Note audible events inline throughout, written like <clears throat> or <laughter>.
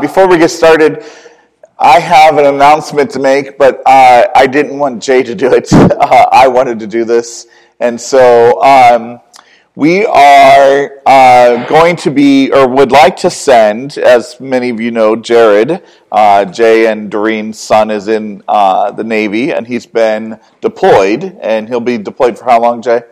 Before we get started, I have an announcement to make, but uh, I didn't want Jay to do it. <laughs> Uh, I wanted to do this. And so um, we are uh, going to be, or would like to send, as many of you know, Jared. Uh, Jay and Doreen's son is in uh, the Navy, and he's been deployed. And he'll be deployed for how long, Jay?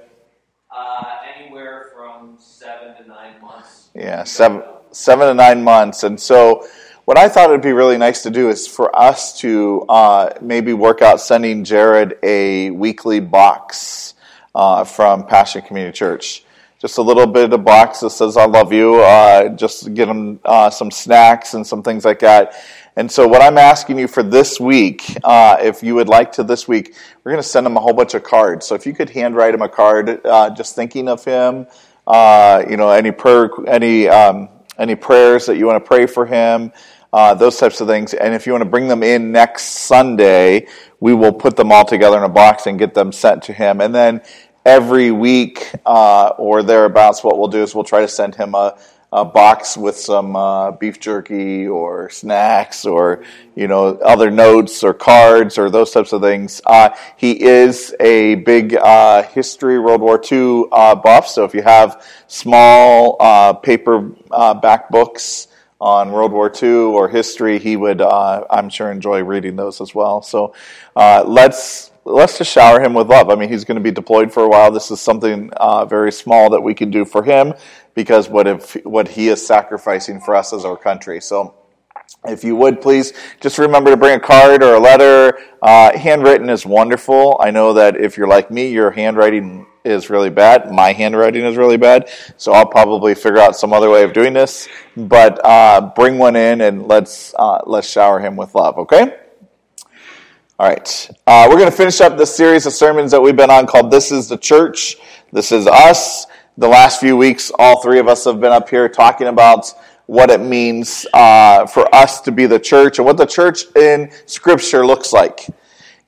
Uh, anywhere from seven to nine months. Yeah, seven, seven to nine months. And so what I thought it'd be really nice to do is for us to uh, maybe work out sending Jared a weekly box uh, from Passion Community Church. Just a little bit of box that says "I love you." Uh, just to get him uh, some snacks and some things like that. And so, what I'm asking you for this week, uh, if you would like to this week, we're going to send him a whole bunch of cards. So, if you could handwrite him a card, uh, just thinking of him, you know, any prayer, any um, any prayers that you want to pray for him uh, those types of things. And if you want to bring them in next Sunday, we will put them all together in a box and get them sent to him. And then every week uh, or thereabouts, what we'll do is we'll try to send him a, a box with some uh, beef jerky or snacks or you know other notes or cards or those types of things. Uh, he is a big uh, history World War II uh, buff, so if you have small uh, paper uh, back books on World War II or history, he would, uh, I'm sure, enjoy reading those as well. So uh, let's let's just shower him with love. I mean, he's going to be deployed for a while. This is something uh, very small that we can do for him because what if what he is sacrificing for us as our country. So. If you would please just remember to bring a card or a letter. Uh, handwritten is wonderful. I know that if you're like me, your handwriting is really bad. My handwriting is really bad, so I'll probably figure out some other way of doing this. But uh, bring one in and let's uh, let's shower him with love. Okay. All right. Uh, we're going to finish up this series of sermons that we've been on called "This Is the Church." This is us. The last few weeks, all three of us have been up here talking about what it means uh, for us to be the church and what the church in Scripture looks like.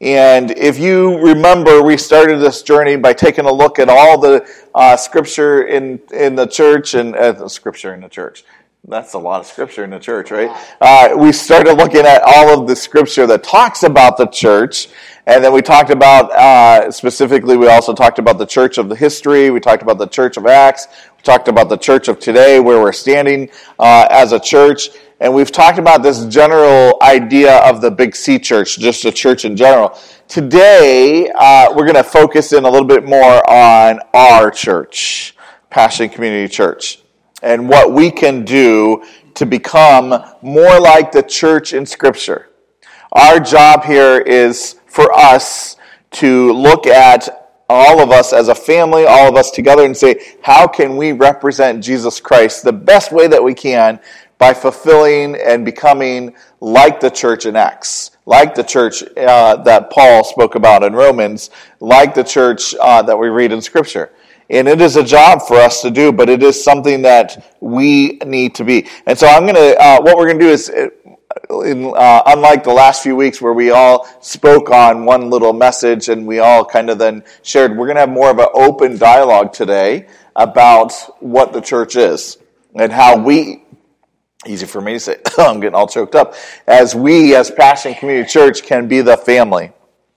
And if you remember, we started this journey by taking a look at all the uh, scripture in, in the church and uh, scripture in the church. That's a lot of scripture in the church, right? Uh, we started looking at all of the scripture that talks about the church. And then we talked about, uh, specifically, we also talked about the church of the history. We talked about the church of Acts. We talked about the church of today, where we're standing uh, as a church. And we've talked about this general idea of the Big C church, just a church in general. Today, uh, we're going to focus in a little bit more on our church, Passion Community Church, and what we can do to become more like the church in Scripture. Our job here is for us to look at all of us as a family, all of us together, and say, how can we represent Jesus Christ the best way that we can by fulfilling and becoming like the church in Acts, like the church uh, that Paul spoke about in Romans, like the church uh, that we read in Scripture. And it is a job for us to do, but it is something that we need to be. And so I'm going to, uh, what we're going to do is, uh, in, uh, unlike the last few weeks where we all spoke on one little message and we all kind of then shared, we're going to have more of an open dialogue today about what the church is and how we easy for me to say, <laughs> I'm getting all choked up, as we as Passion Community Church can be the family,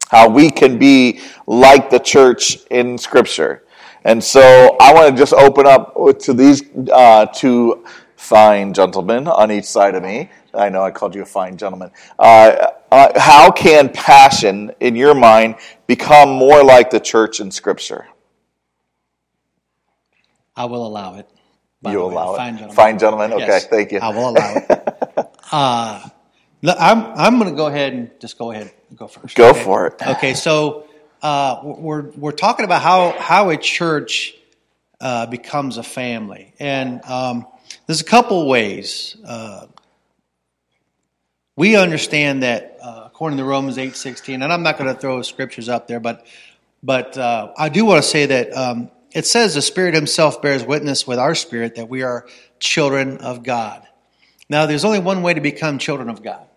how we can be like the church in Scripture. And so I want to just open up to these uh, two fine gentlemen on each side of me. I know I called you a fine gentleman. Uh, uh, how can passion, in your mind, become more like the church in Scripture? I will allow it you allow it. Fine gentleman. Fine gentleman. Okay, yes, thank you. I will allow it. <laughs> uh, I'm I'm going to go ahead and just go ahead and go first. Go okay? for it. Okay, so uh, we're we're talking about how how a church uh, becomes a family, and um, there's a couple ways. Uh, we understand that uh, according to Romans eight sixteen, and I'm not going to throw scriptures up there, but but uh, I do want to say that um, it says the Spirit Himself bears witness with our spirit that we are children of God. Now, there's only one way to become children of God.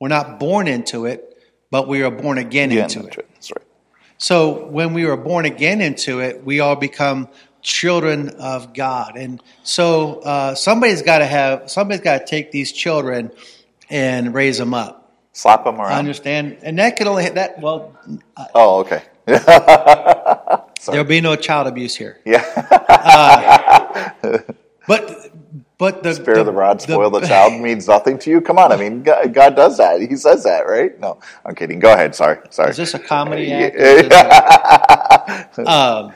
We're not born into it, but we are born again yeah, into it. That's right. So when we are born again into it, we all become children of God. And so uh, somebody's got to have, somebody's got to take these children and raise them up. Slap them around. I understand. And that could only, that, well, Oh, okay. <laughs> there'll be no child abuse here. yeah. But, but the. Spare the rod, spoil the <laughs> child means nothing to you. Come on, I mean, God, God does that. He says that, right? No, I'm kidding. Go ahead. Sorry, sorry. Is this a comedy act? <laughs> Um,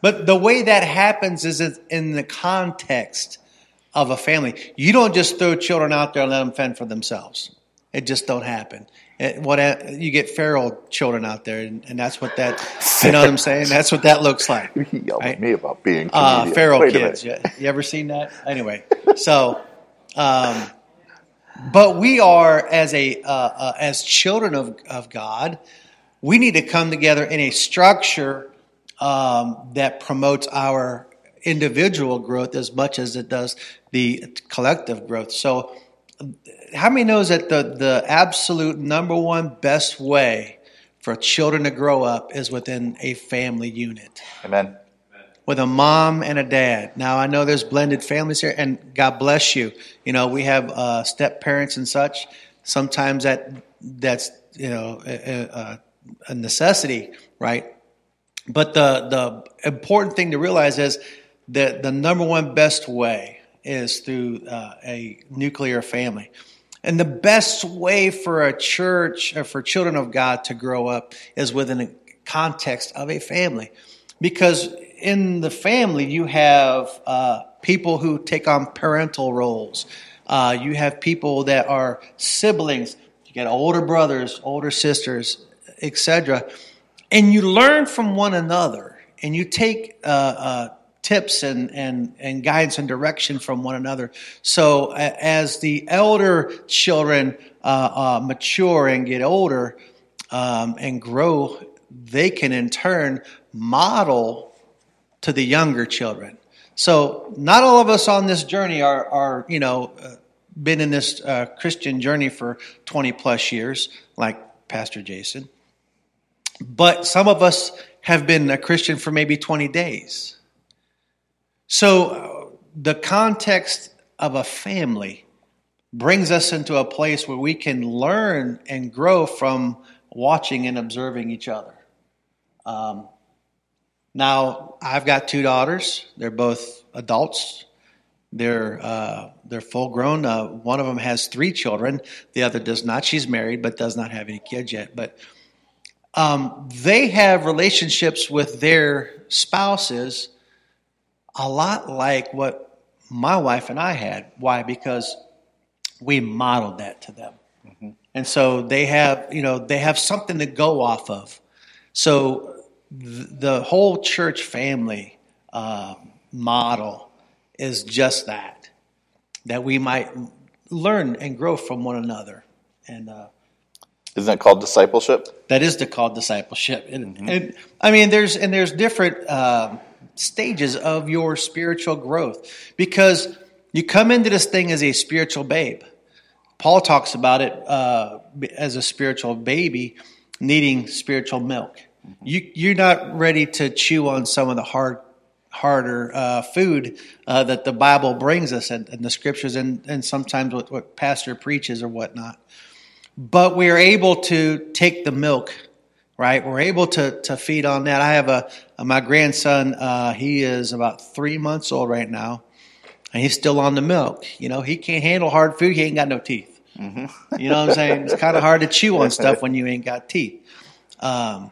but the way that happens is in the context of a family. You don't just throw children out there and let them fend for themselves. It just don't happen. It, what you get feral children out there, and, and that's what that. <laughs> You know what I'm saying? That's what that looks like. He yelled Right. at me about being Uh, feral Wait kids. Yeah. You ever seen that? <laughs> Anyway, so, um, but we are as a uh, uh, as children of of God, we need to come together in a structure um, that promotes our individual growth as much as it does the collective growth. So, how many knows that the the absolute number one best way for children to grow up is within a family unit? Amen. with a mom and a dad. Now I know there's blended families here, and God bless you. You know we have uh, step parents and such. Sometimes that that's you know a, a, a necessity, right? But the the important thing to realize is that the number one best way is through uh, a nuclear family. And the best way for a church or for children of God to grow up is within a context of a family. Because in the family, you have uh, people who take on parental roles. Uh, you have people that are siblings. You got older brothers, older sisters, etc. And you learn from one another, and you take uh, uh, tips and, and, and guidance and direction from one another. So as the elder children uh, uh, mature and get older um, and grow, they can in turn model to the younger children. So not all of us on this journey are, are you know, uh, been in this uh, Christian journey for 20 plus years, like Pastor Jason. But some of us have been a Christian for maybe 20 days. So uh, the context of a family brings us into a place where we can learn and grow from watching and observing each other. Um, now, I've got two daughters. They're both adults. They're uh, they're full grown. Uh, one of them has three children. The other does not. She's married, but does not have any kids yet. But um, they have relationships with their spouses a lot like what my wife and I had. Why? Because we modeled that to them, and so they have you know they have something to go off of. So th- the whole church family uh, model is just that that we might learn and grow from one another and uh, Isn't it called discipleship? that is the called discipleship and, and i mean there's and there's different um stages of your spiritual growth. Because you come into this thing as a spiritual babe. Paul talks about it uh, as a spiritual baby needing spiritual milk. You, you're not ready to chew on some of the hard harder uh, food uh, that the bible brings us and, and the scriptures and, and sometimes what, what pastor preaches or whatnot. But we're able to take the milk right? We're able to to feed on that. I have a, my grandson uh, he is about three months old right now and he's still on the milk. You know he can't handle hard food. He ain't got no teeth. You know what i'm saying? It's kind of hard to chew on stuff when you ain't got teeth. Um,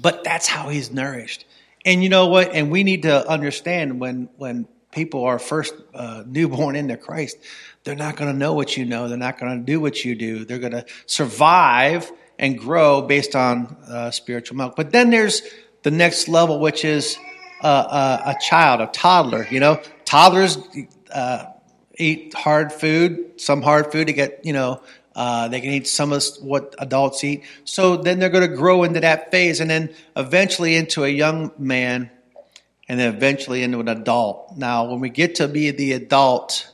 but that's how he's nourished. And you know what? And we need to understand when when people are first uh, newborn into christ they're not going to know what you know. They're not going to do what you do. They're going to survive and grow based on uh, spiritual milk. But then there's the next level which is uh, uh, a child a toddler you know toddlers uh, eat hard food some hard food to get you know uh, they can eat some of what adults eat. So then they're going to grow into that phase and then eventually into a young man and then eventually into an adult. Now, when we get to be the adult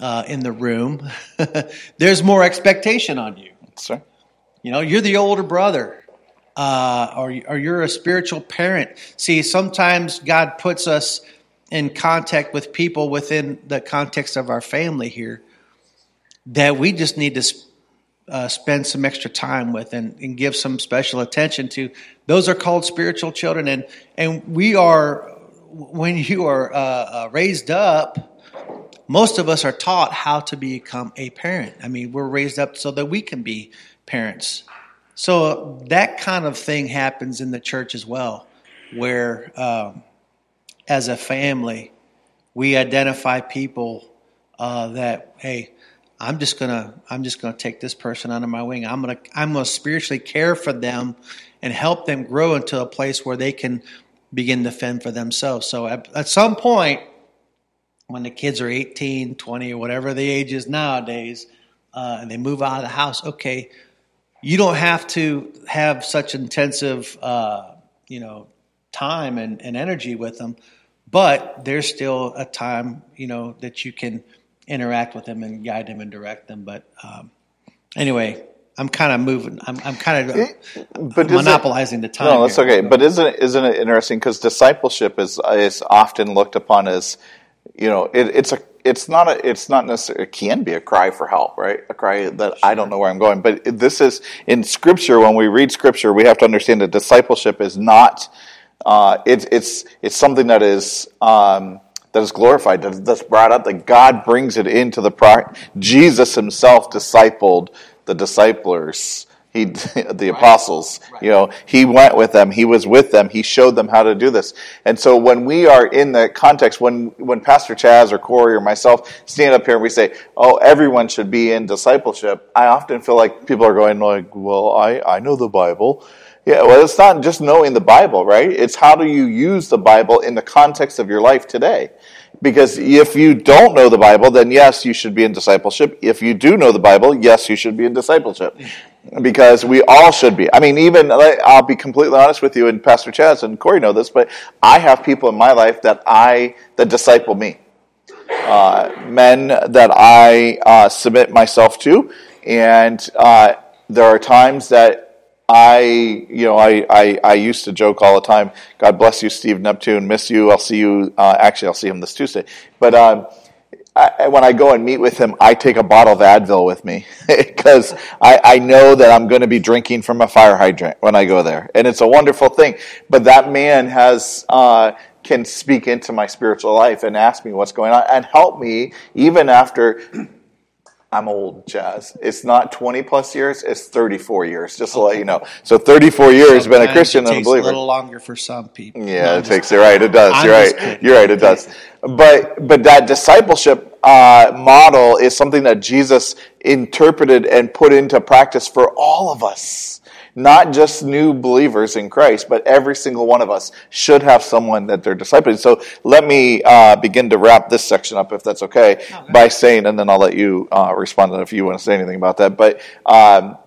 uh, in the room, <laughs> there's more expectation on you. Sir? You know, you're the older brother. Uh, or, or you're a spiritual parent. See, sometimes God puts us in contact with people within the context of our family here that we just need to uh, spend some extra time with and, and, give some special attention to. Those are called spiritual children, and and we are when you are uh, uh, raised up. Most of us are taught how to become a parent. I mean, we're raised up so that we can be parents. So that kind of thing happens in the church as well, where um, as a family, we identify people uh, that hey, I'm just gonna I'm just gonna take this person under my wing. I'm gonna I'm gonna spiritually care for them and help them grow into a place where they can begin to fend for themselves. So at, at some point, when the kids are 18, 20, or whatever the age is nowadays, uh, and they move out of the house, okay, you don't have to have such intensive, uh, you know, time and, and energy with them, but there's still a time, you know, that you can interact with them and guide them and direct them. But um, anyway, I'm kind of moving. I'm, I'm kind of eh, but monopolizing it, the time. No, that's here. okay. But isn't it, isn't it interesting? Because discipleship is is often looked upon as, you know, it, it's a it's not a it's not necessarily it can be a cry for help, right? A cry that I don't know where I'm going. But this is in Scripture. When we read Scripture, we have to understand that discipleship is not. Uh, it, it's it's something that is. Um, that is glorified, that's brought up, that God brings it into the pro- Jesus himself discipled the disciplers he <laughs> the apostles right. you know he went with them he was with them he showed them how to do this and so when we are in the context when when pastor chaz or corey or myself stand up here and we say oh everyone should be in discipleship i often feel like people are going like well i i know the bible yeah well it's not just knowing the bible right it's how do you use the bible in the context of your life today because if you don't know the Bible, then yes, you should be in discipleship. If you do know the Bible, yes, you should be in discipleship. Because we all should be. I mean, even, I'll be completely honest with you, and Pastor Chaz and Corey know this, but I have people in my life that I, that disciple me. Uh, men that I uh, submit myself to, and uh, there are times that I, you know, I, I, I, used to joke all the time, God bless you, Steve Neptune, miss you, I'll see you, uh, actually, I'll see him this Tuesday. But um, I, when I go and meet with him, I take a bottle of Advil with me <laughs> because I, I know that I'm going to be drinking from a fire hydrant when I go there. And it's a wonderful thing. But that man has, uh, can speak into my spiritual life and ask me what's going on and help me even after <clears throat> I'm old, Chaz. It's not 20 plus years, it's 34 years, just to okay. let you know. So 34 years, been a Christian and a believer. a little longer for some people. Yeah, no, it takes, you're right, it does. I'm you're right. Kidding. You're right, it does. But, but that discipleship uh, model is something that Jesus interpreted and put into practice for all of us not just new believers in Christ, but every single one of us should have someone that they're discipling. So let me uh, begin to wrap this section up, if that's okay, okay. by saying, and then I'll let you uh, respond if you want to say anything about that. But um,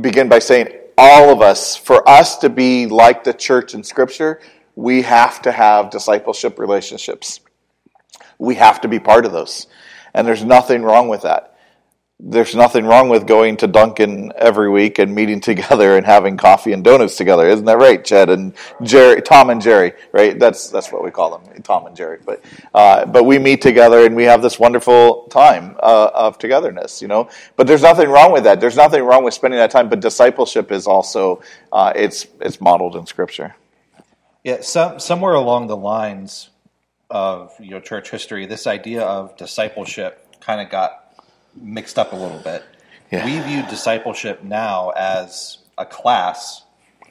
begin by saying, all of us, for us to be like the church in Scripture, we have to have discipleship relationships. We have to be part of those. And there's nothing wrong with that there's nothing wrong with going to Dunkin every week and meeting <laughs> together and having coffee and donuts together, isn't that right, Chad and Jerry, Tom and Jerry, right? That's that's what we call them, Tom and Jerry. But uh, but we meet together and we have this wonderful time uh, of togetherness, you know. But there's nothing wrong with that. There's nothing wrong with spending that time. But discipleship is also uh, it's it's modeled in Scripture. Yeah, some, somewhere along the lines of you know church history, this idea of discipleship kind of got mixed up a little bit. Yeah. We view discipleship now as a class,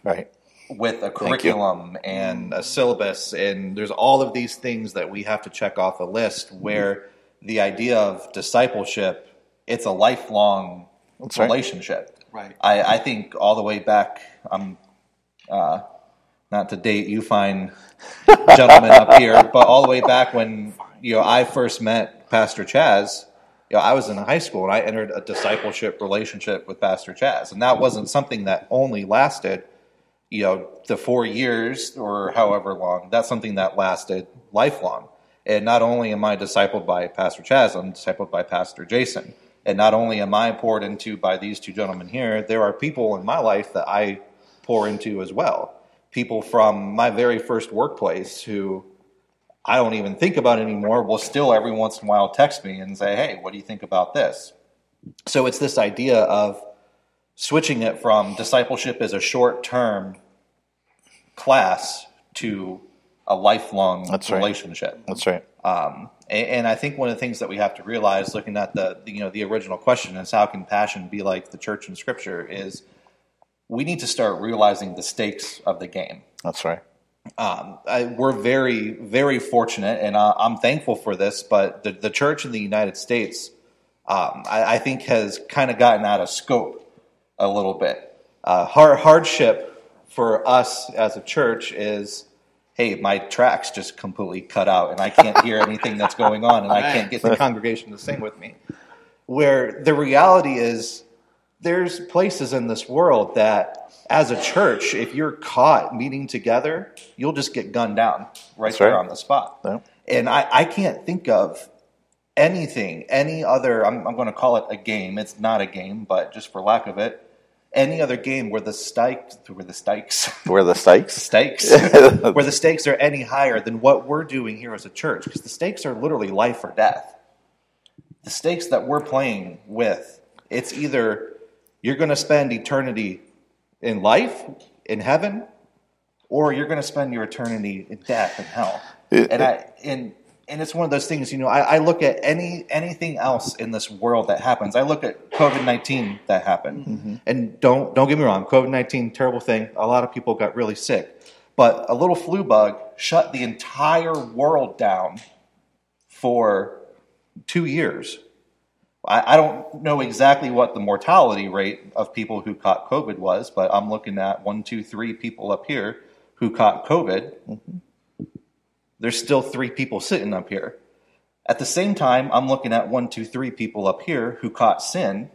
right? With a curriculum and a syllabus, and there's all of these things that we have to check off a list. Where the idea of discipleship, it's a lifelong That's relationship. Right. I, I, think all the way back. I'm uh, not to date you fine gentlemen up here, but all the way back when you know I first met Pastor Chaz you know, I was in high school and I entered a discipleship relationship with Pastor Chaz, and that wasn't something that only lasted, you know, the four years or however long. That's something that lasted lifelong. And not only am I discipled by Pastor Chaz, I'm discipled by Pastor Jason. And not only am I poured into by these two gentlemen here, there are people in my life that I pour into as well. People from my very first workplace who I don't even think about anymore will still every once in a while text me and say, "Hey, what do you think about this?" So it's this idea of switching it from discipleship as a short-term class to a lifelong That's right. relationship. That's right. Um, and, and I think one of the things that we have to realize, looking at the the, you know the original question, is how can passion be like the church in Scripture? Is we need to start realizing the stakes of the game. That's right. Um, I, we're very very fortunate, and I, I'm thankful for this. But the the church in the United States, um, I, I think, has kind of gotten out of scope a little bit. Uh, hard, hardship for us as a church is hey, my tracks just completely cut out and I can't hear <laughs> anything that's going on and I can't get the congregation to sing with me. Where the reality is, there's places in this world that, as a church, if you're caught meeting together, you'll just get gunned down right That's there right. on the spot. Yeah. And I, I can't think of anything, any other, I'm, I'm going to call it a game. It's not a game, but just for lack of it, any other game where the stakes, where the stakes, Where the <laughs> stakes? stakes <laughs> where the stakes are any higher than what we're doing here as a church because the stakes are literally life or death the stakes that we're playing with it's either you're going to spend eternity in life in heaven or you're going to spend your eternity in death in hell. And i and and it's one of those things you know I, I look at any anything else in this world that happens. I look at covid-19 that happened. Mm-hmm. And don't don't get me wrong covid-19 terrible thing. A lot of people got really sick. But a little flu bug shut the entire world down for two years I, I don't know exactly what the mortality rate of people who caught covid was but i'm looking at one two three people up here who caught covid there's still three people sitting up here. At the same time, I'm looking at one, two, three people up here who caught sin,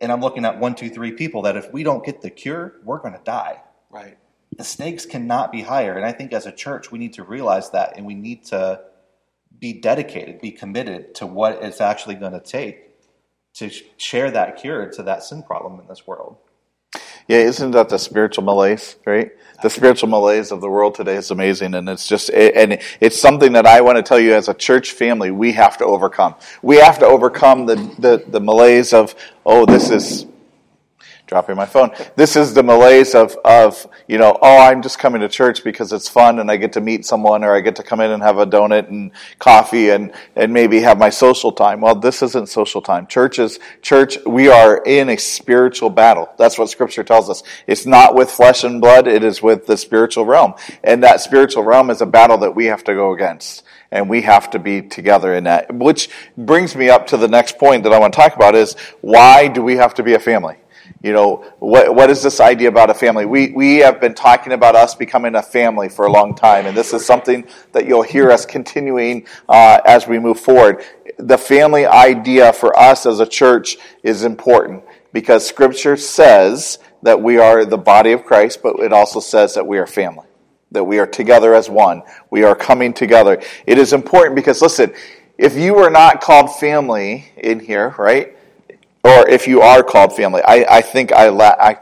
and I'm looking at one, two, three people that if we don't get the cure, we're going to die. Right. The stakes cannot be higher. And I think as a church, we need to realize that and we need to be dedicated, be committed to what it's actually going to take to share that cure to that sin problem in this world. Yeah, isn't that the spiritual malaise, right? The spiritual malaise of the world today is amazing, and it's just, and it's something that I want to tell you as a church family, we have to overcome. We have to overcome the, the, the malaise of, oh, this is, dropping my phone. This is the malaise of, of, you know, oh, I'm just coming to church because it's fun and I get to meet someone or I get to come in and have a donut and coffee and, and maybe have my social time. Well, this isn't social time. Church is, church, we are in a spiritual battle. That's what scripture tells us. It's not with flesh and blood, it is with the spiritual realm. And that spiritual realm is a battle that we have to go against and we have to be together in that. Which brings me up to the next point that I want to talk about is why do we have to be a family? You know, what, what is this idea about a family? We, we have been talking about us becoming a family for a long time, and this is something that you'll hear us continuing uh, as we move forward. The family idea for us as a church is important because Scripture says that we are the body of Christ, but it also says that we are family, that we are together as one. We are coming together. It is important because, listen, if you are not called family in here, right? Or if you are called family, I, I think I, la- I,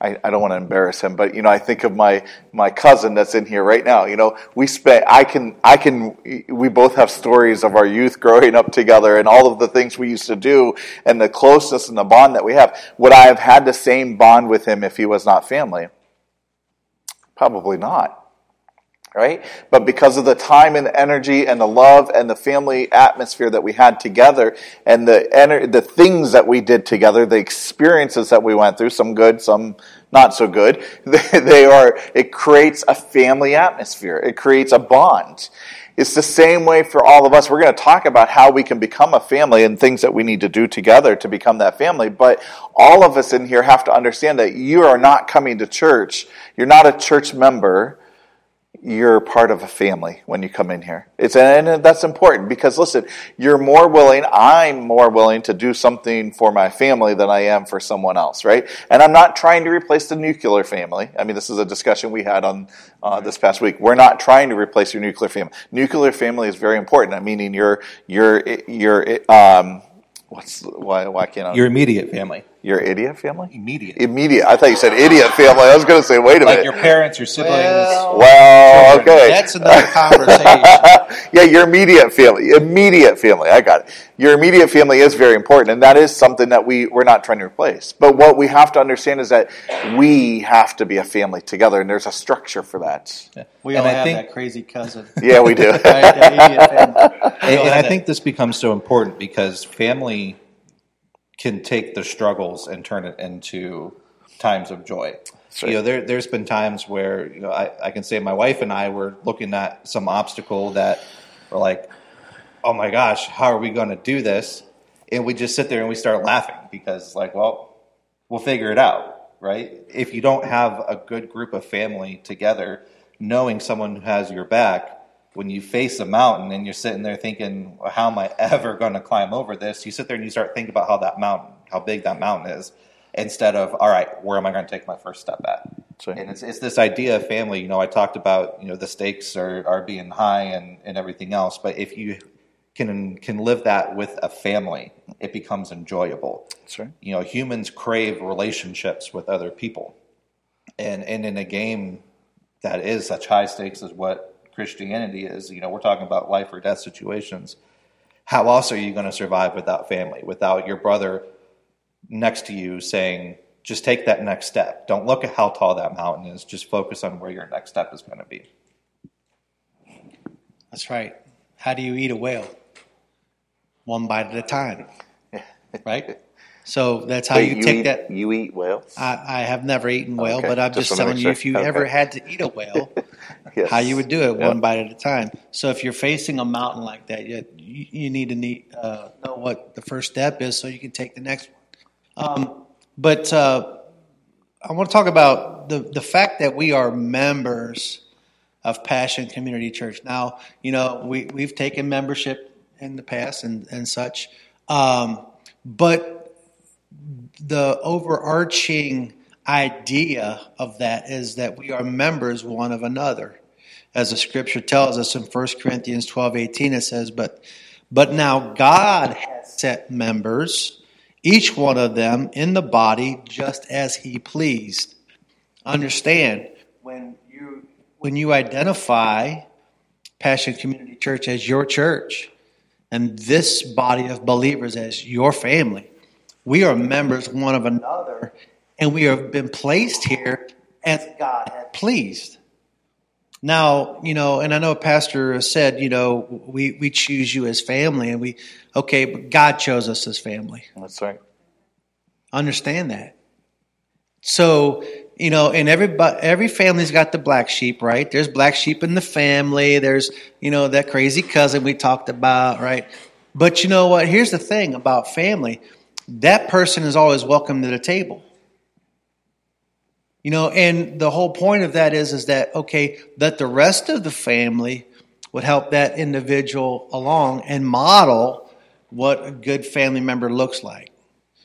I, I don't want to embarrass him, but you know, I think of my, my cousin that's in here right now. You know, we spent, I can, I can, we both have stories of our youth growing up together and all of the things we used to do and the closeness and the bond that we have. Would I have had the same bond with him if he was not family? Probably not right? But because of the time and the energy and the love and the family atmosphere that we had together and the ener- the things that we did together, the experiences that we went through, some good, some not so good, <laughs> they, they are, it creates a family atmosphere. It creates a bond. It's the same way for all of us. We're going to talk about how we can become a family and things that we need to do together to become that family. But all of us in here have to understand that you are not coming to church. You're not a church member you're part of a family when you come in here. It's and that's important because listen, you're more willing, I'm more willing to do something for my family than I am for someone else, right? And I'm not trying to replace the nuclear family. I mean, this is a discussion we had on uh, this past week. We're not trying to replace your nuclear family. Nuclear family is very important. I mean, your, your, you're um, what's why why can't I? Your immediate family. Your idiot family? Immediate. Immediate. I thought you said idiot family. I was going to say, wait a Like minute. your parents, your siblings. Well, well, okay. That's another <laughs> conversation. yeah, your immediate family. Immediate family. I got it. Your immediate family is very important, and that is something that we, we're not trying to replace. But what we have to understand is that we have to be a family together, and there's a structure for that. We And all I have think- that crazy cousin. <laughs> Yeah, we do. <laughs> Right, that and, and I Right. think this becomes so important because family can take the struggles and turn it into times of joy. right. You know, there, there's been times where you know I, I can say my wife and I were looking at some obstacle that we're like, oh my gosh, how are we going to do this? And we just sit there and we start laughing because it's like, well, we'll figure it out, right? If you don't have a good group of family together, knowing someone who has your back, when you face a mountain and you're sitting there thinking, well, how am I ever going to climb over this? You sit there and you start thinking about how that mountain, how big that mountain is, instead of, all right, where am I going to take my first step at? right. And it's, it's this idea of family. You know, I talked about, you know, the stakes are, are being high and, and everything else, but if you can, can live that with a family, it becomes enjoyable That's right. you know humans crave relationships with other people and and in a game that is such high stakes as what christianity is you know we're talking about life or death situations how else are you going to survive without family without your brother next to you saying just take that next step don't look at how tall that mountain is just focus on where your next step is going to be That's right. How do you eat a whale? One bite at a time. <laughs> Right? So that's how Wait, you, take eat, that. You eat whale? I, I have never eaten whale, Okay, but I'm just just, telling you sure. if you Okay. ever had to eat a whale, <laughs> Yes. how you would do it Yeah. one bite at a time. So if you're facing a mountain like that, you, you you need to need, uh, know what the first step is so you can take the next one. Um, but uh, I want to talk about the, the fact that we are members of Passion Community Church. Now, you know, we, we've taken membership in the past and, and such, um, but the overarching idea of that is that we are members one of another. As the scripture tells us in 1 Corinthians 12 18, it says, But but now God has set members, each one of them in the body, just as he pleased. Understand, when you when you identify Passion Community Church as your church and this body of believers as your family, we are members one of another, and we have been placed here as God had pleased. Now, you know, and I know a Pastor said, you know, we, we choose you as family, and we, okay, but God chose us as family. That's right. Understand that. So, you know, and every every family's got the black sheep, right? There's black sheep in the family. There's, you know, that crazy cousin we talked about, right? But you know what? Here's the thing about family. That person is always welcome to the table. You know, and the whole point of that is is that okay, that the rest of the family would help that individual along and model what a good family member looks like.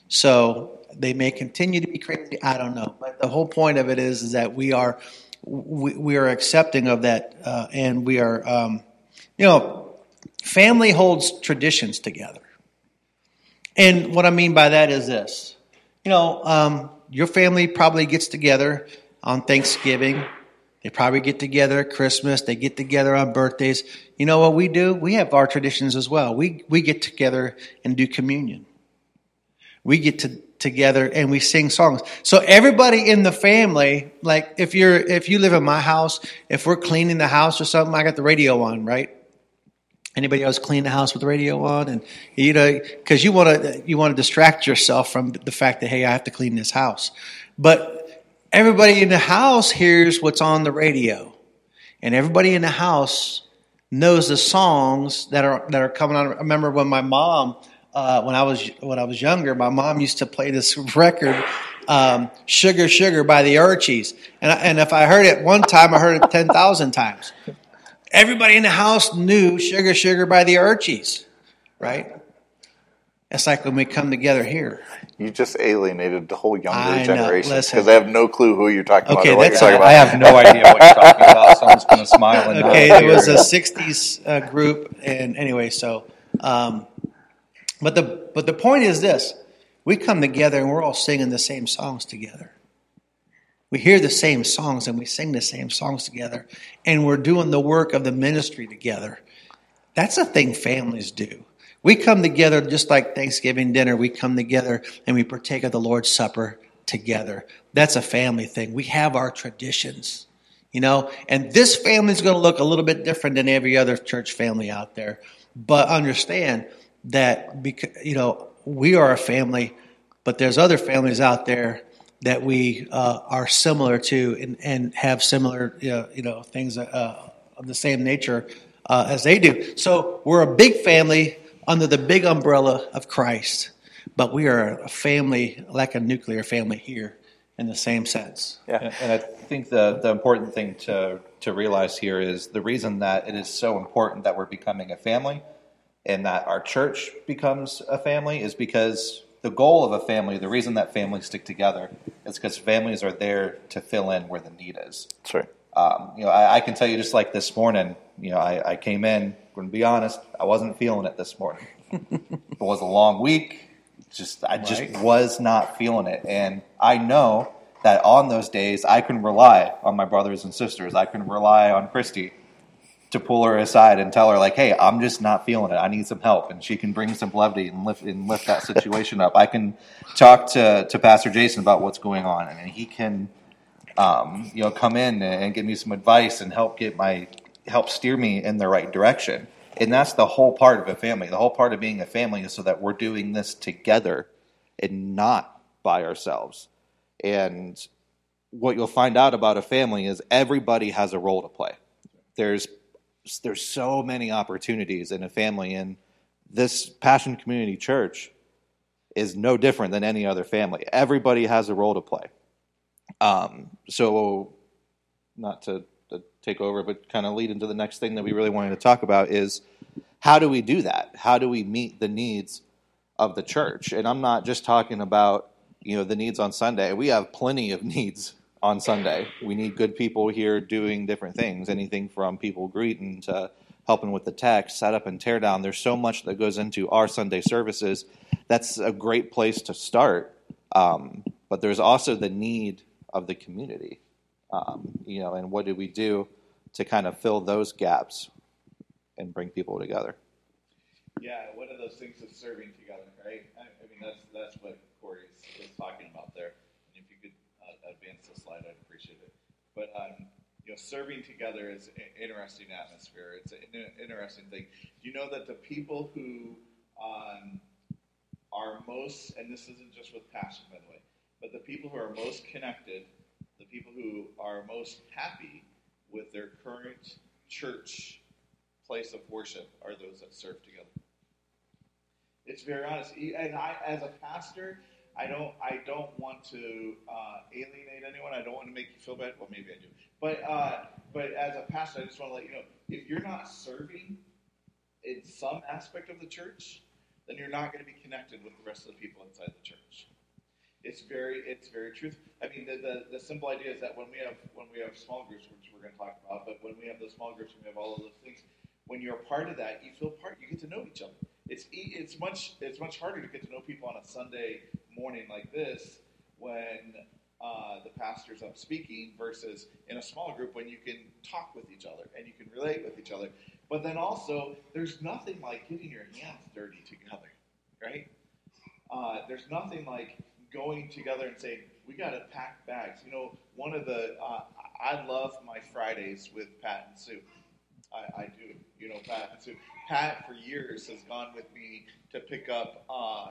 So they may continue to be crazy. I don't know, but the whole point of it is, is that we are we, we are accepting of that, uh, and we are, um, you know, family holds traditions together. And what I mean by that is this, you know, um, your family probably gets together on Thanksgiving. They probably get together at Christmas. They get together on birthdays. You know what we do? We have our traditions as well. We we get together and do communion we get to together and we sing songs. So everybody in the family, like if you're if you live in my house, if we're cleaning the house or something, I got the radio on, right? Anybody else clean the house with the radio on, and you know, because you want to you want to distract yourself from the fact that hey, I have to clean this house. But everybody in the house hears what's on the radio, and everybody in the house knows the songs that are that are coming on. I remember when my mom uh, when I was when I was younger, my mom used to play this <laughs> record, um, "Sugar Sugar" by the Archies, and and if I heard it one time, I heard it ten thousand times. Everybody in the house knew "Sugar Sugar" by the Archies, right? It's like when we come together here. You just alienated the whole younger I generation because they have no clue who you're talking Okay, about. that's- you're talking I have no <laughs> idea what you're talking about. Someone's going to smile and Okay, it was a '60s uh, group, and anyway, so, um, but the but the point is this: We come together and we're all singing the same songs together. We hear the same songs and we sing the same songs together, and we're doing the work of the ministry together. That's a thing families do. We come together just like Thanksgiving dinner. We come together and we partake of the Lord's Supper together. That's a family thing. We have our traditions, you know, and this family is going to look a little bit different than every other church family out there. But understand that, because, you know, we are a family, but there's other families out there that we uh, are similar to and, and have similar, you know, you know things uh, of the same nature uh, as they do. So we're a big family under the big umbrella of Christ, but we are a family like a nuclear family here in the same sense. Yeah. And I think the, the important thing to, to realize here is the reason that it is so important that we're becoming a family and that our church becomes a family is because the goal of a family, the reason that families stick together, is because families are there to fill in where the need is. Right. Um, you know, I, I, can tell you just like this morning, you know, I, I came in, going to be honest, I wasn't feeling it this morning. <laughs> it was a long week. Just I just was not feeling it. And I know that on those days I can rely on my brothers and sisters. I can rely on Christy to pull her aside and tell her like, "Hey, I'm just not feeling it. I need some help." And she can bring some levity and lift and lift that situation up. I can talk to to Pastor Jason about what's going on, and he can, um, you know, come in and give me some advice and help get my help steer me in the right direction. And that's the whole part of a family. The whole part of being a family is so that we're doing this together and not by ourselves. And what you'll find out about a family is everybody has a role to play. There's there's so many opportunities in a family, and this Passion Community Church is no different than any other family. Everybody has a role to play. Um, so, not to, to take over, but kind of lead into the next thing that we really wanted to talk about is how do we do that? How do we meet the needs of the church? And I'm not just talking about you know the needs on Sunday. We have plenty of <laughs> needs on Sunday. We need good people here doing different things, anything from people greeting to helping with the tech, set up and tear down. There's so much that goes into our Sunday services. That's a great place to start. Um, but there's also the need of the community, um, you know, and what do we do to kind of fill those gaps and bring people together? Yeah, one of those things is serving together, right? I, I mean, that's that's what Corey is, is talking about there advance the slide, I'd appreciate it. But um, you know, serving together is an interesting atmosphere. It's an interesting thing. You know that the people who um, are most, and this isn't just with passion, by the way, but the people who are most connected, the people who are most happy with their current church place of worship are those that serve together. It's very honest. And I, as a pastor, I don't I don't want to uh, alienate anyone. I don't want to make you feel bad. Well, maybe I do. But uh, but as a pastor, I just want to let you know if you're not serving in some aspect of the church, then you're not going to be connected with the rest of the people inside the church. It's very it's very truth. I mean, the, the, the simple idea is that when we have when we have small groups, which we're going to talk about, but when we have those small groups, and we have all of those things. When you're a part of that, you feel part. You get to know each other. It's it's much it's much harder to get to know people on a Sunday morning like this when uh, the pastor's up speaking versus in a small group when you can talk with each other and you can relate with each other. But then also, there's nothing like getting your hands dirty together, right? Uh, there's nothing like going together and saying, we got to pack bags. You know, one of the, uh, I love my Fridays with Pat and Sue. I, I, do. You know, Pat and Sue. Pat, for years, has gone with me to pick up uh,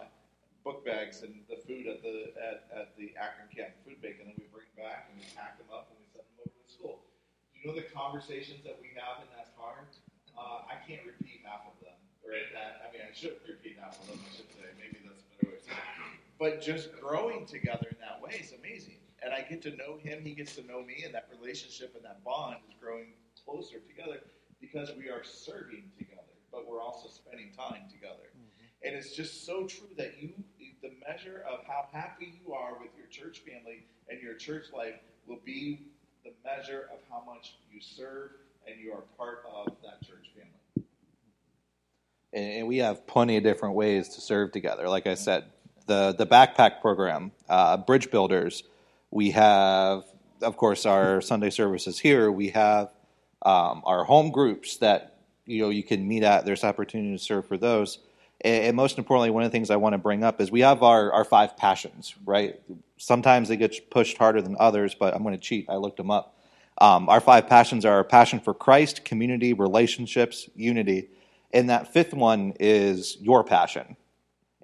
book bags and the food at the at, at the Akron Canton Food Bank, and then we bring them back and we pack them up and we send them over to school. Do you know the conversations that we have in that car? Uh, I can't repeat half of them. Right? That, I mean, I should repeat half of them. I should say maybe that's a better way to say it. But just growing together in that way is amazing. And I get to know him, he gets to know me, and that relationship and that bond is growing closer together because we are serving together, but we're also spending time together. Mm-hmm. And it's just so true that you measure of how happy you are with your church family and your church life will be the measure of how much you serve and you are part of that church family. And we have plenty of different ways to serve together. Like I said, the the backpack program, uh, bridge builders. We have, of course, our Sunday services here. We have um, our home groups that you know you can meet at. There's opportunity to serve for those. And, most importantly, one of the things I want to bring up is we have our, our five passions, right? Sometimes they get pushed harder than others, but I'm going to cheat. I looked them up. Um, our five passions are our passion for Christ, community, relationships, unity. And that fifth one is your passion.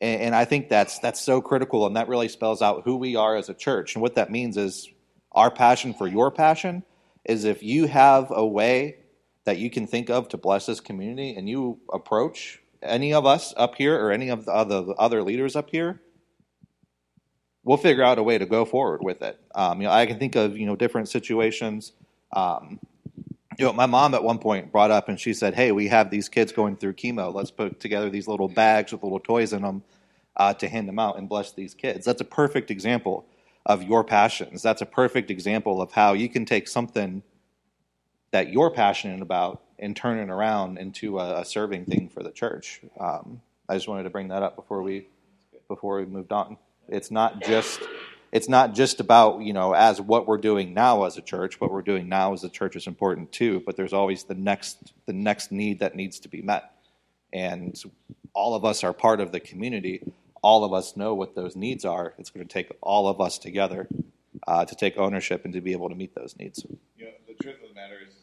And, and I think that's, that's so critical, and that really spells out who we are as a church. And what that means is our passion for your passion is if you have a way that you can think of to bless this community and you approach any of us up here or any of the other, the other leaders up here, we'll figure out a way to go forward with it. Um, you know, I can think of you know different situations. Um, you know, my mom at one point brought up and she said, "Hey, we have these kids going through chemo. Let's put together these little bags with little toys in them uh, to hand them out and bless these kids." That's a perfect example of your passions. That's a perfect example of how you can take something that you're passionate about and turn it around into a, a serving thing for the church. Um, I just wanted to bring that up before we before we moved on. It's not just it's not just about you know as what we're doing now as a church. What we're doing now as a church is important too, but there's always the next the next need that needs to be met, and all of us are part of the community. All of us know what those needs are. It's going to take all of us together uh, to take ownership and to be able to meet those needs. Know, the truth of the matter is,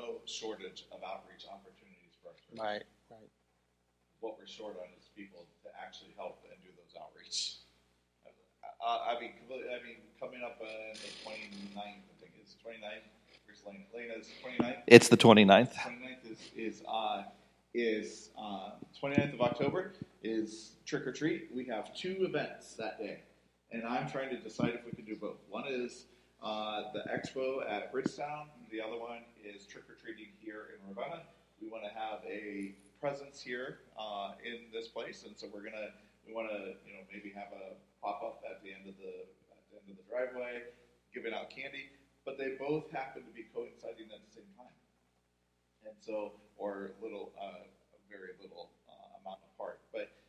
no shortage of outreach opportunities for us. Right, right. What we're short on is people to actually help and do those outreach. Uh, I mean, I mean, coming up on the 29th, I think it's 29th. Where's Lena? Lena's 29th. It's the 29th. 29th is is uh, is uh, 29th of October is trick or treat. We have two events that day, and I'm trying to decide if we can do both. One is uh, the expo at Bridgetown. The other one is trick or treating here in Ravenna. We want to have a presence here uh, in this place, and so we're gonna we want to you know maybe have a pop up at the end of the at the end of the driveway, giving out candy. But they both happen to be coinciding at the same time and so or little uh, very little uh, amount apart but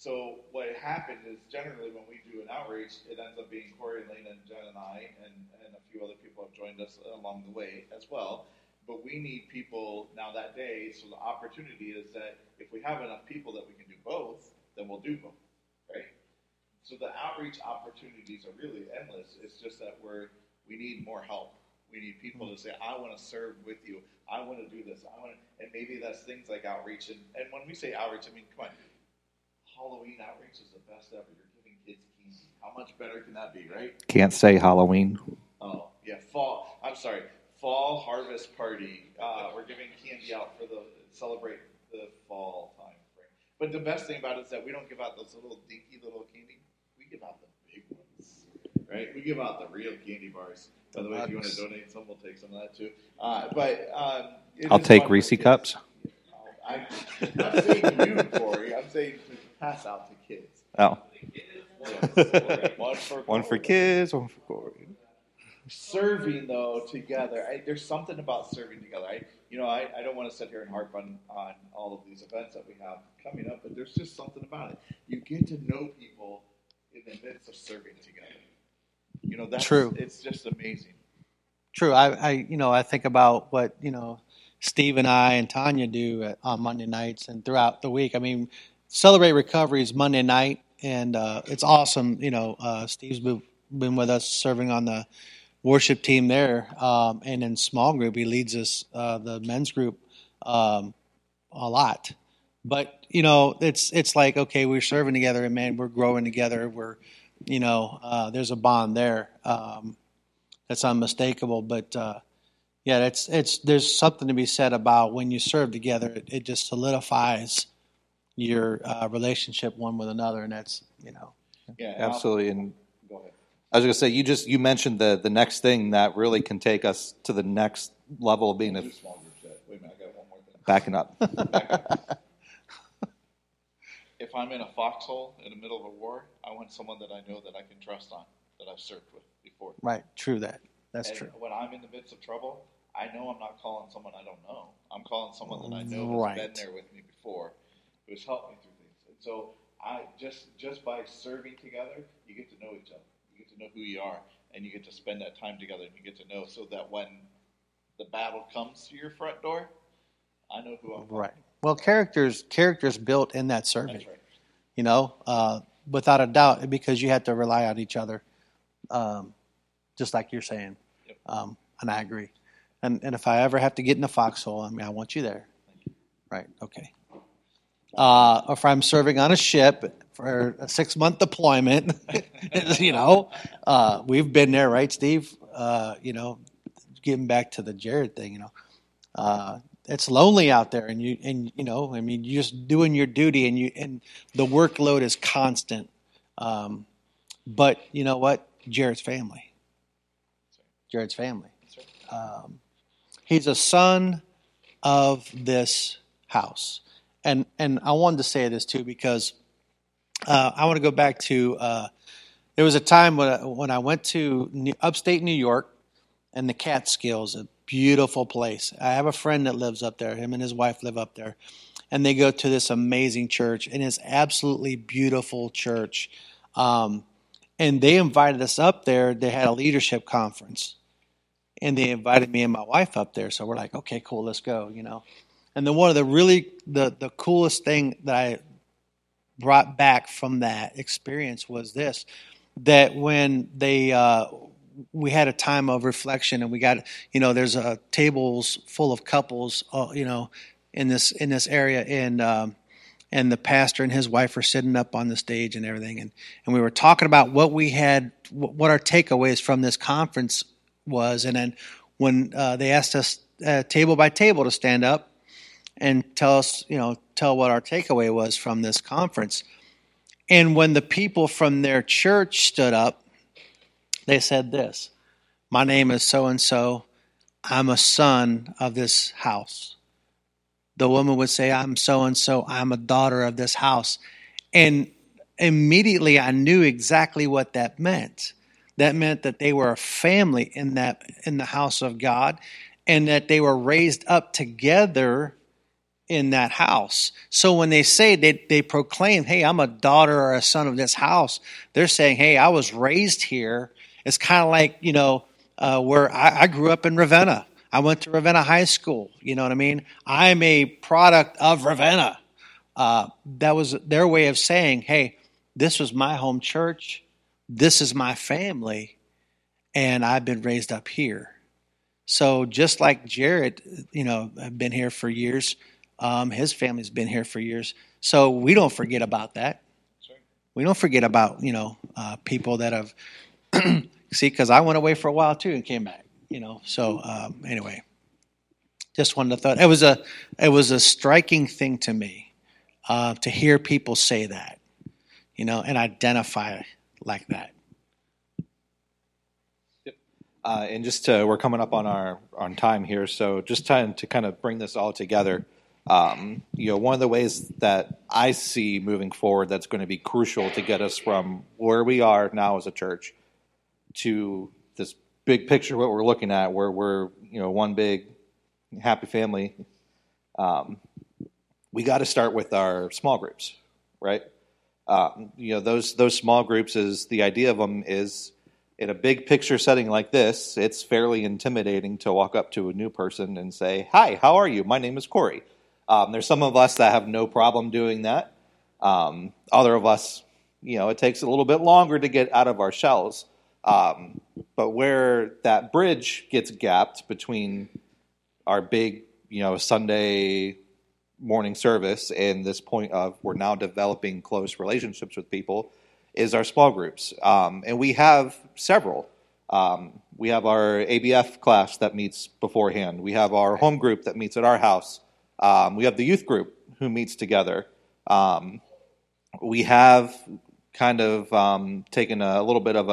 so what happened is generally when we do an outreach it ends up being corey lena and jen and i and, and a few other people have joined us along the way as well but we need people now that day so the opportunity is that if we have enough people that we can do both then we'll do both right so the outreach opportunities are really endless it's just that we're we need more help we need people to say, I want to serve with you. I want to do this. I want to, and maybe that's things like outreach. And, and when we say outreach, I mean, come on, Halloween outreach is the best ever. You're giving kids candy. How much better can that be, right? Can't say Halloween. Oh, yeah, fall. I'm sorry, fall harvest party. Uh, we're giving candy out for the celebrate the fall time frame. But the best thing about it is that we don't give out those little dinky little candy. We give out the big ones, right? We give out the real candy bars. By the way, if you want to donate some, we'll take some of that too. Uh, but um, I'll take Reese cups. I, I'm not saying you, Corey. I'm saying pass out to kids. Oh, Yes. one for one for kids, one for Corey. serving though together I, there's something about serving together I, you know I, I don't want to sit here and harp on, on all of these events that we have coming up but there's just something about it you get to know people in the midst of serving together you know that's True. it's just amazing True. I, I, you know, I think about what you know, Steve and I and Tanya do at, on Monday nights and throughout the week. I mean, celebrate recovery is Monday night, and uh, it's awesome. You know, uh, Steve's been, with us serving on the worship team there, um, and in small group, he leads us uh, the men's group um, a lot. But you know, it's it's like okay, we're serving together, and man, we're growing together. We're, you know, uh, there's a bond there. Um, that's unmistakable. But uh, yeah, it's it's there's something to be said about when you serve together. It, it just solidifies your uh, relationship one with another, and that's you know yeah Absolutely. And go ahead I was going to say, you just you mentioned the the next thing that really can take us to the next level of being a small groups yet. wait a minute I got one more thing backing up. Back <laughs> up. if I'm in a foxhole in the middle of a war I want someone that I know that I can trust on that I've served with before right. True that. That's and true. When I'm in the midst of trouble, I know I'm not calling someone I don't know. I'm calling someone that I know has been there with me before, who's helped me through things. And so I just just by serving together, you get to know each other. You get to know who you are, and you get to spend that time together, and you get to know so that when the battle comes to your front door, I know who I'm. Right. Well, characters characters built in that serving. Right. You know, uh, without a doubt, because you had to rely on each other, um, just like you're saying. Yep. Um, and I agree. And and if I ever have to get in a foxhole, I mean, I want you there. Right. Okay. Uh, if I'm serving on a ship for a six month deployment, <laughs> you know, uh, we've been there, right, Steve? Uh, you know, getting back to the Jared thing, you know, uh, it's lonely out there, and you and you know, I mean, you're just doing your duty, and you and the workload is constant. Um, but you know what? Jared's family. Jared's family. Um, he's a son of this house, and and I wanted to say this too because uh, I want to go back to. Uh, there was a time when I, when I went to New- upstate New York and the Catskills, a beautiful place. I have a friend that lives up there. Him and his wife live up there, and they go to this amazing church, and it's absolutely beautiful church. Um, and they invited us up there. They had a leadership conference, and they invited me and my wife up there. So we're like, okay, cool, let's go. You know, and then one of the really the the coolest thing that I brought back from that experience was this: that when they uh, we had a time of reflection and we got you know there's uh, tables full of couples uh, you know in this in this area. And um, and the pastor and his wife were sitting up on the stage and everything. And and we were talking about what we had what our takeaways from this conference was. And then when uh, they asked us uh, table by table to stand up and tell us you know tell what our takeaway was from this conference and when the people from their church stood up they said this My name is so and so. I'm a son of this house. The woman would say, I'm so and so. I'm a daughter of this house. And immediately I knew exactly what that meant. That meant that they were a family in that in the house of God and that they were raised up together in that house. So when they say they, they proclaim, hey, I'm a daughter or a son of this house, they're saying, hey, I was raised here. It's kind of like, you know, uh, where I, I grew up in Ravenna. I went to Ravenna High School. You know what I mean? I'm a product of Ravenna. Uh, that was their way of saying, hey, this was my home church. This is my family. And I've been raised up here. So just like Jared, you know, I've been here for years, um, his family's been here for years. So we don't forget about that. We don't forget about you know uh, people that have <clears throat> see because I went away for a while too and came back. You know, so um, anyway, just wanted to thought it was a it was a striking thing to me uh, to hear people say that, you know, and identify like that. Uh, and just to, we're coming up on our on time here, so just trying to kind of bring this all together. Um, you know, one of the ways that I see moving forward that's going to be crucial to get us from where we are now as a church to this big picture what we're looking at, where we're you know one big happy family. Um, we got to start with our small groups, right? Um, you know, those those small groups is the idea of them is in a big picture setting like this, it's fairly intimidating to walk up to a new person and say, "Hi, how are you? My name is Corey." Um, there's some of us that have no problem doing that. Um, other of us, you know, it takes a little bit longer to get out of our shells. Um, but where that bridge gets gapped between our big, you know, Sunday morning service and this point of we're now developing close relationships with people is our small groups. Um, and we have several. Um, we have our ABF class that meets beforehand. We have our home group that meets at our house. Um, we have the youth group who meets together. Um, we have kind of um, taken a little bit of a,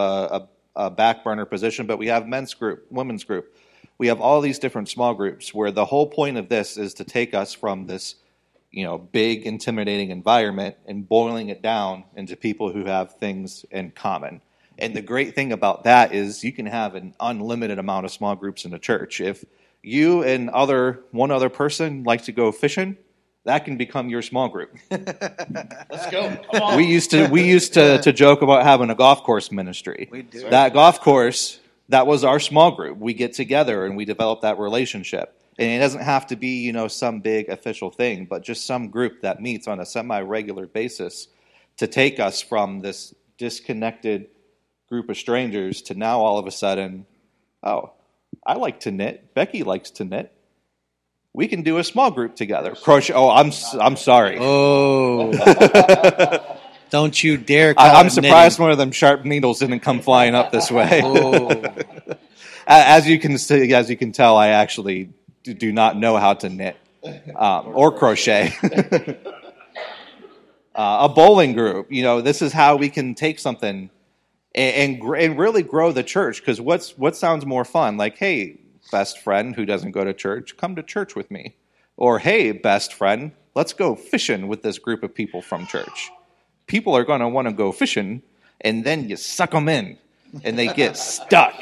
a, a back burner position, but we have men's group, women's group. We have all these different small groups where the whole point of this is to take us from this you know big intimidating environment and boiling it down into people who have things in common and the great thing about that is you can have an unlimited amount of small groups in a church if you and other one other person like to go fishing that can become your small group. <laughs> Let's go. Come on. we used to we used to, to joke about having a golf course ministry. We do. That golf course, that was our small group. We get together and we develop that relationship. And it doesn't have to be, you know, some big official thing, but just some group that meets on a semi-regular basis to take us from this disconnected group of strangers to now all of a sudden, oh, I like to knit. Becky likes to knit. We can do a small group together. Crochet. Oh, I'm I'm sorry. Oh. <laughs> Don't you dare I, I'm it surprised one of them sharp needles didn't come flying up this way. Oh. <laughs> As you can see, as you can tell, I actually do, do not know how to knit um, or crochet. <laughs> uh, a bowling group, you know, this is how we can take something and and, and really grow the church. Because what's what sounds more fun? Like, hey, best friend who doesn't go to church, come to church with me. Or hey, best friend, let's go fishing with this group of people from church. People are going to want to go fishing, and then you suck them in, and they get stuck,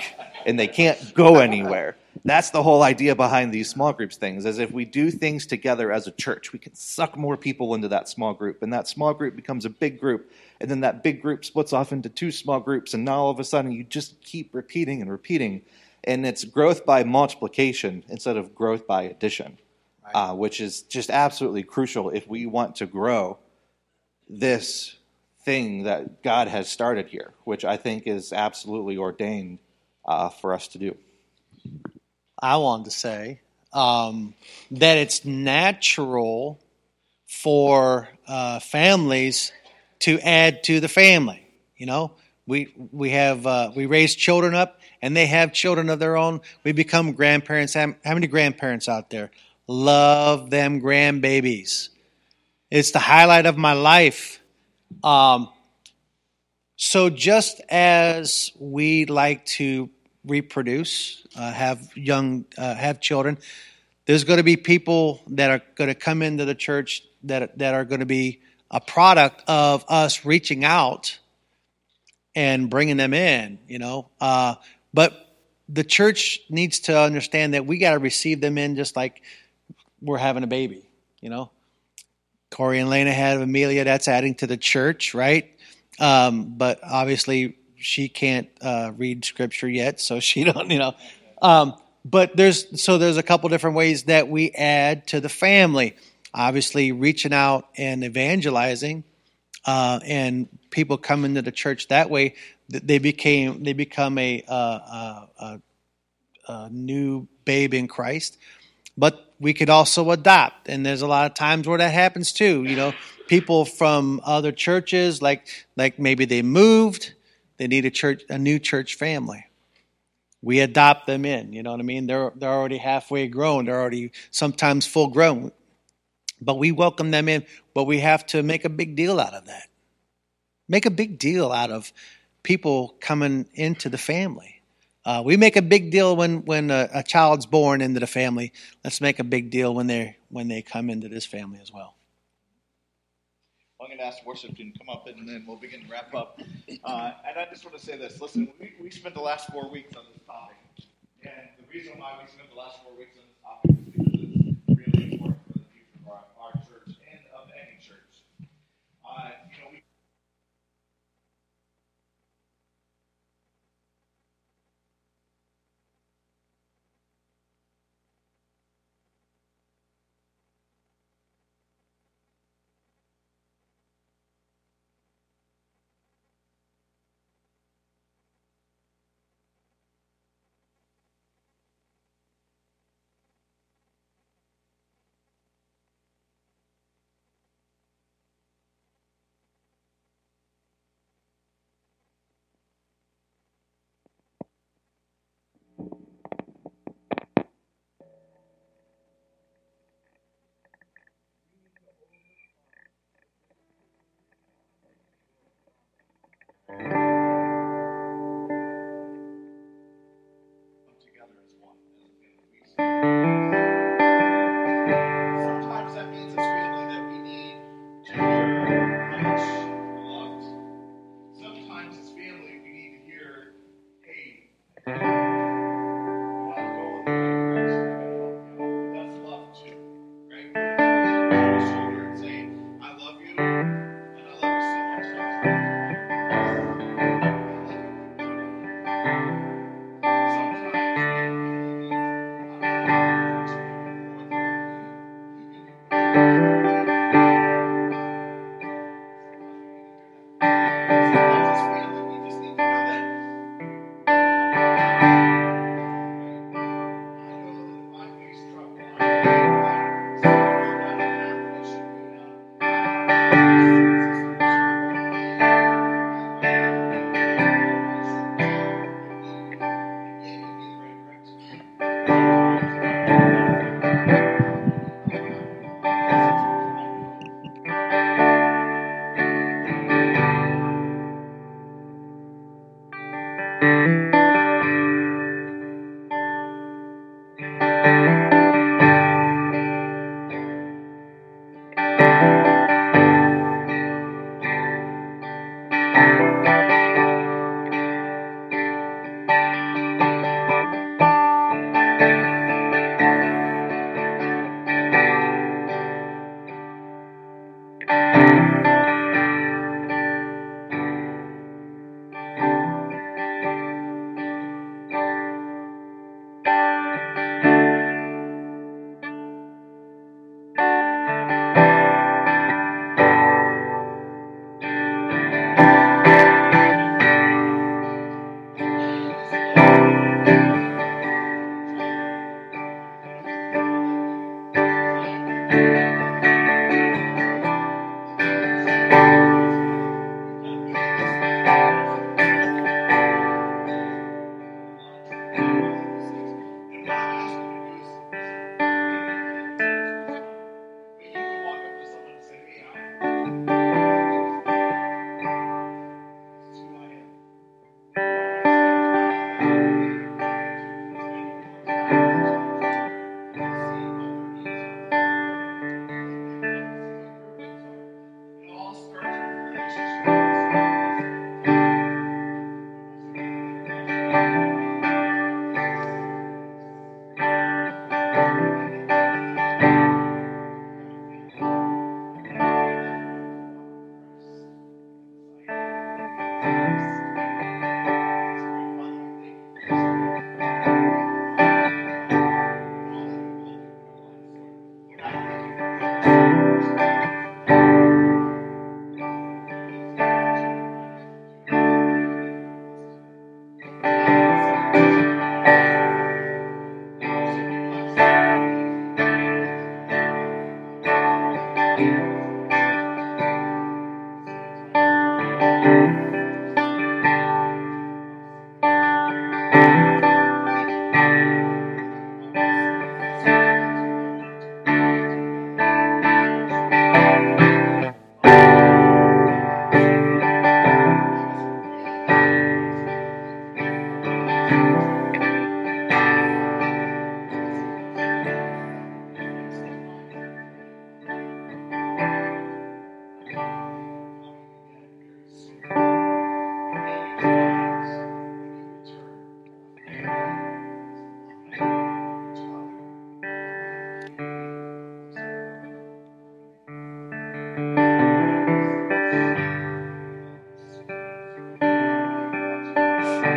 and they can't go anywhere. That's the whole idea behind these small groups things. Is if we do things together as a church, we can suck more people into that small group, and that small group becomes a big group, and then that big group splits off into two small groups, and now all of a sudden you just keep repeating and repeating, and it's growth by multiplication instead of growth by addition, uh, which is just absolutely crucial if we want to grow this thing that God has started here, which I think is absolutely ordained uh, for us to do. I wanted to say um, that it's natural for uh, families to add to the family. You know, we we have uh, we raise children up, and they have children of their own. We become grandparents. How many grandparents out there love them grandbabies? It's the highlight of my life. Um, so just as we like to reproduce, uh, have young, uh, have children, there's going to be people that are going to come into the church that that are going to be a product of us reaching out and bringing them in. You know, uh, but the church needs to understand that we got to receive them in just like we're having a baby. You know, Corey and Lena had Amelia. That's adding to the church, right? Um, but obviously she can't uh, read scripture yet, so she <laughs> don't, you know. Um, but there's so there's a couple different ways that we add to the family. Obviously, reaching out and evangelizing, uh, and people come into the church that way. They became they become a, uh, uh, a, a new babe in Christ. But we could also adopt and there's a lot of times where that happens too you know. People from other churches like like maybe they moved they need a church a new church family. We adopt them in you know what i mean? They're they're already halfway grown they're already sometimes full grown but we welcome them in but we have to make a big deal out of that make a big deal out of people coming into the family uh, we make a big deal when when a, a child's born into the family. Let's make a big deal when they when they come into this family as well. I'm going to ask worship team to come up and then we'll begin to wrap up. Uh, and I just want to say this. Listen, we, we spent the last four weeks on this topic. And the reason why we spent the last four weeks on this topic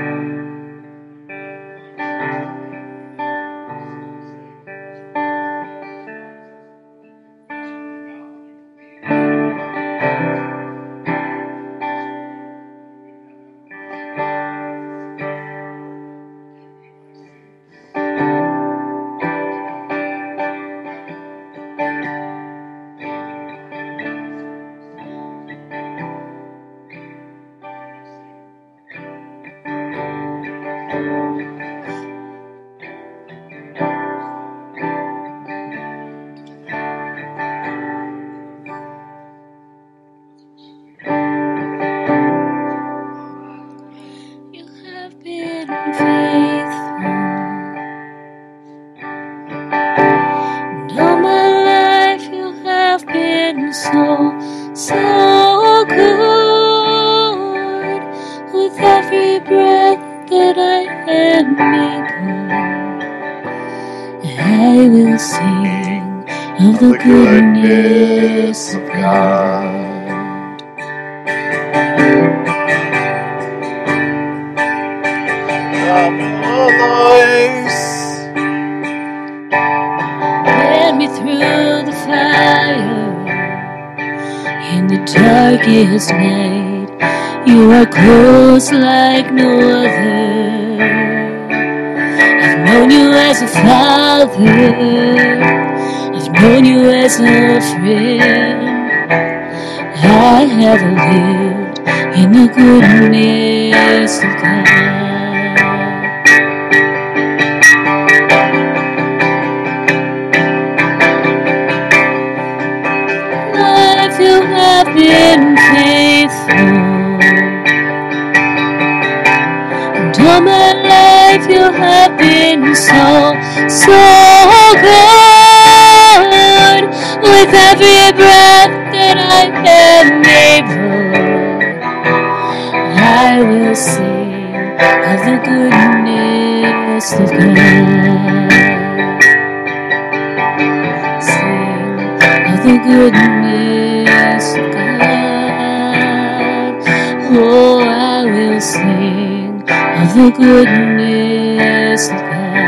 You like no other. I've known you as a father. I've known you as a friend. I have lived in the goodness of God. You have been so, so good. With every breath that I am able, I will sing of the goodness of God. Sing of the goodness of God. Oh, I will sing of the goodness of God.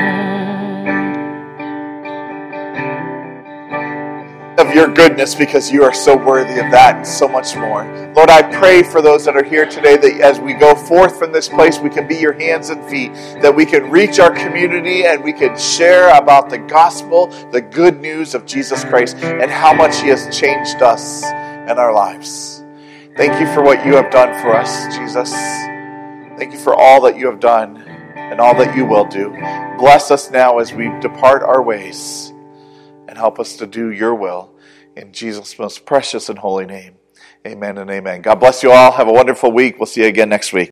of your goodness because you are so worthy of that and so much more. Lord, I pray for those that are here today that as we go forth from this place, we can be your hands and feet, that we can reach our community and we can share about the gospel, the good news of Jesus Christ, and how much he has changed us and our lives. Thank you for what you have done for us, Jesus. Thank you for all that you have done and all that you will do. Bless us now as we depart our ways and help us to do your will. In Jesus' most precious and holy name. Amen and amen. God bless you all. Have a wonderful week. We'll see you again next week.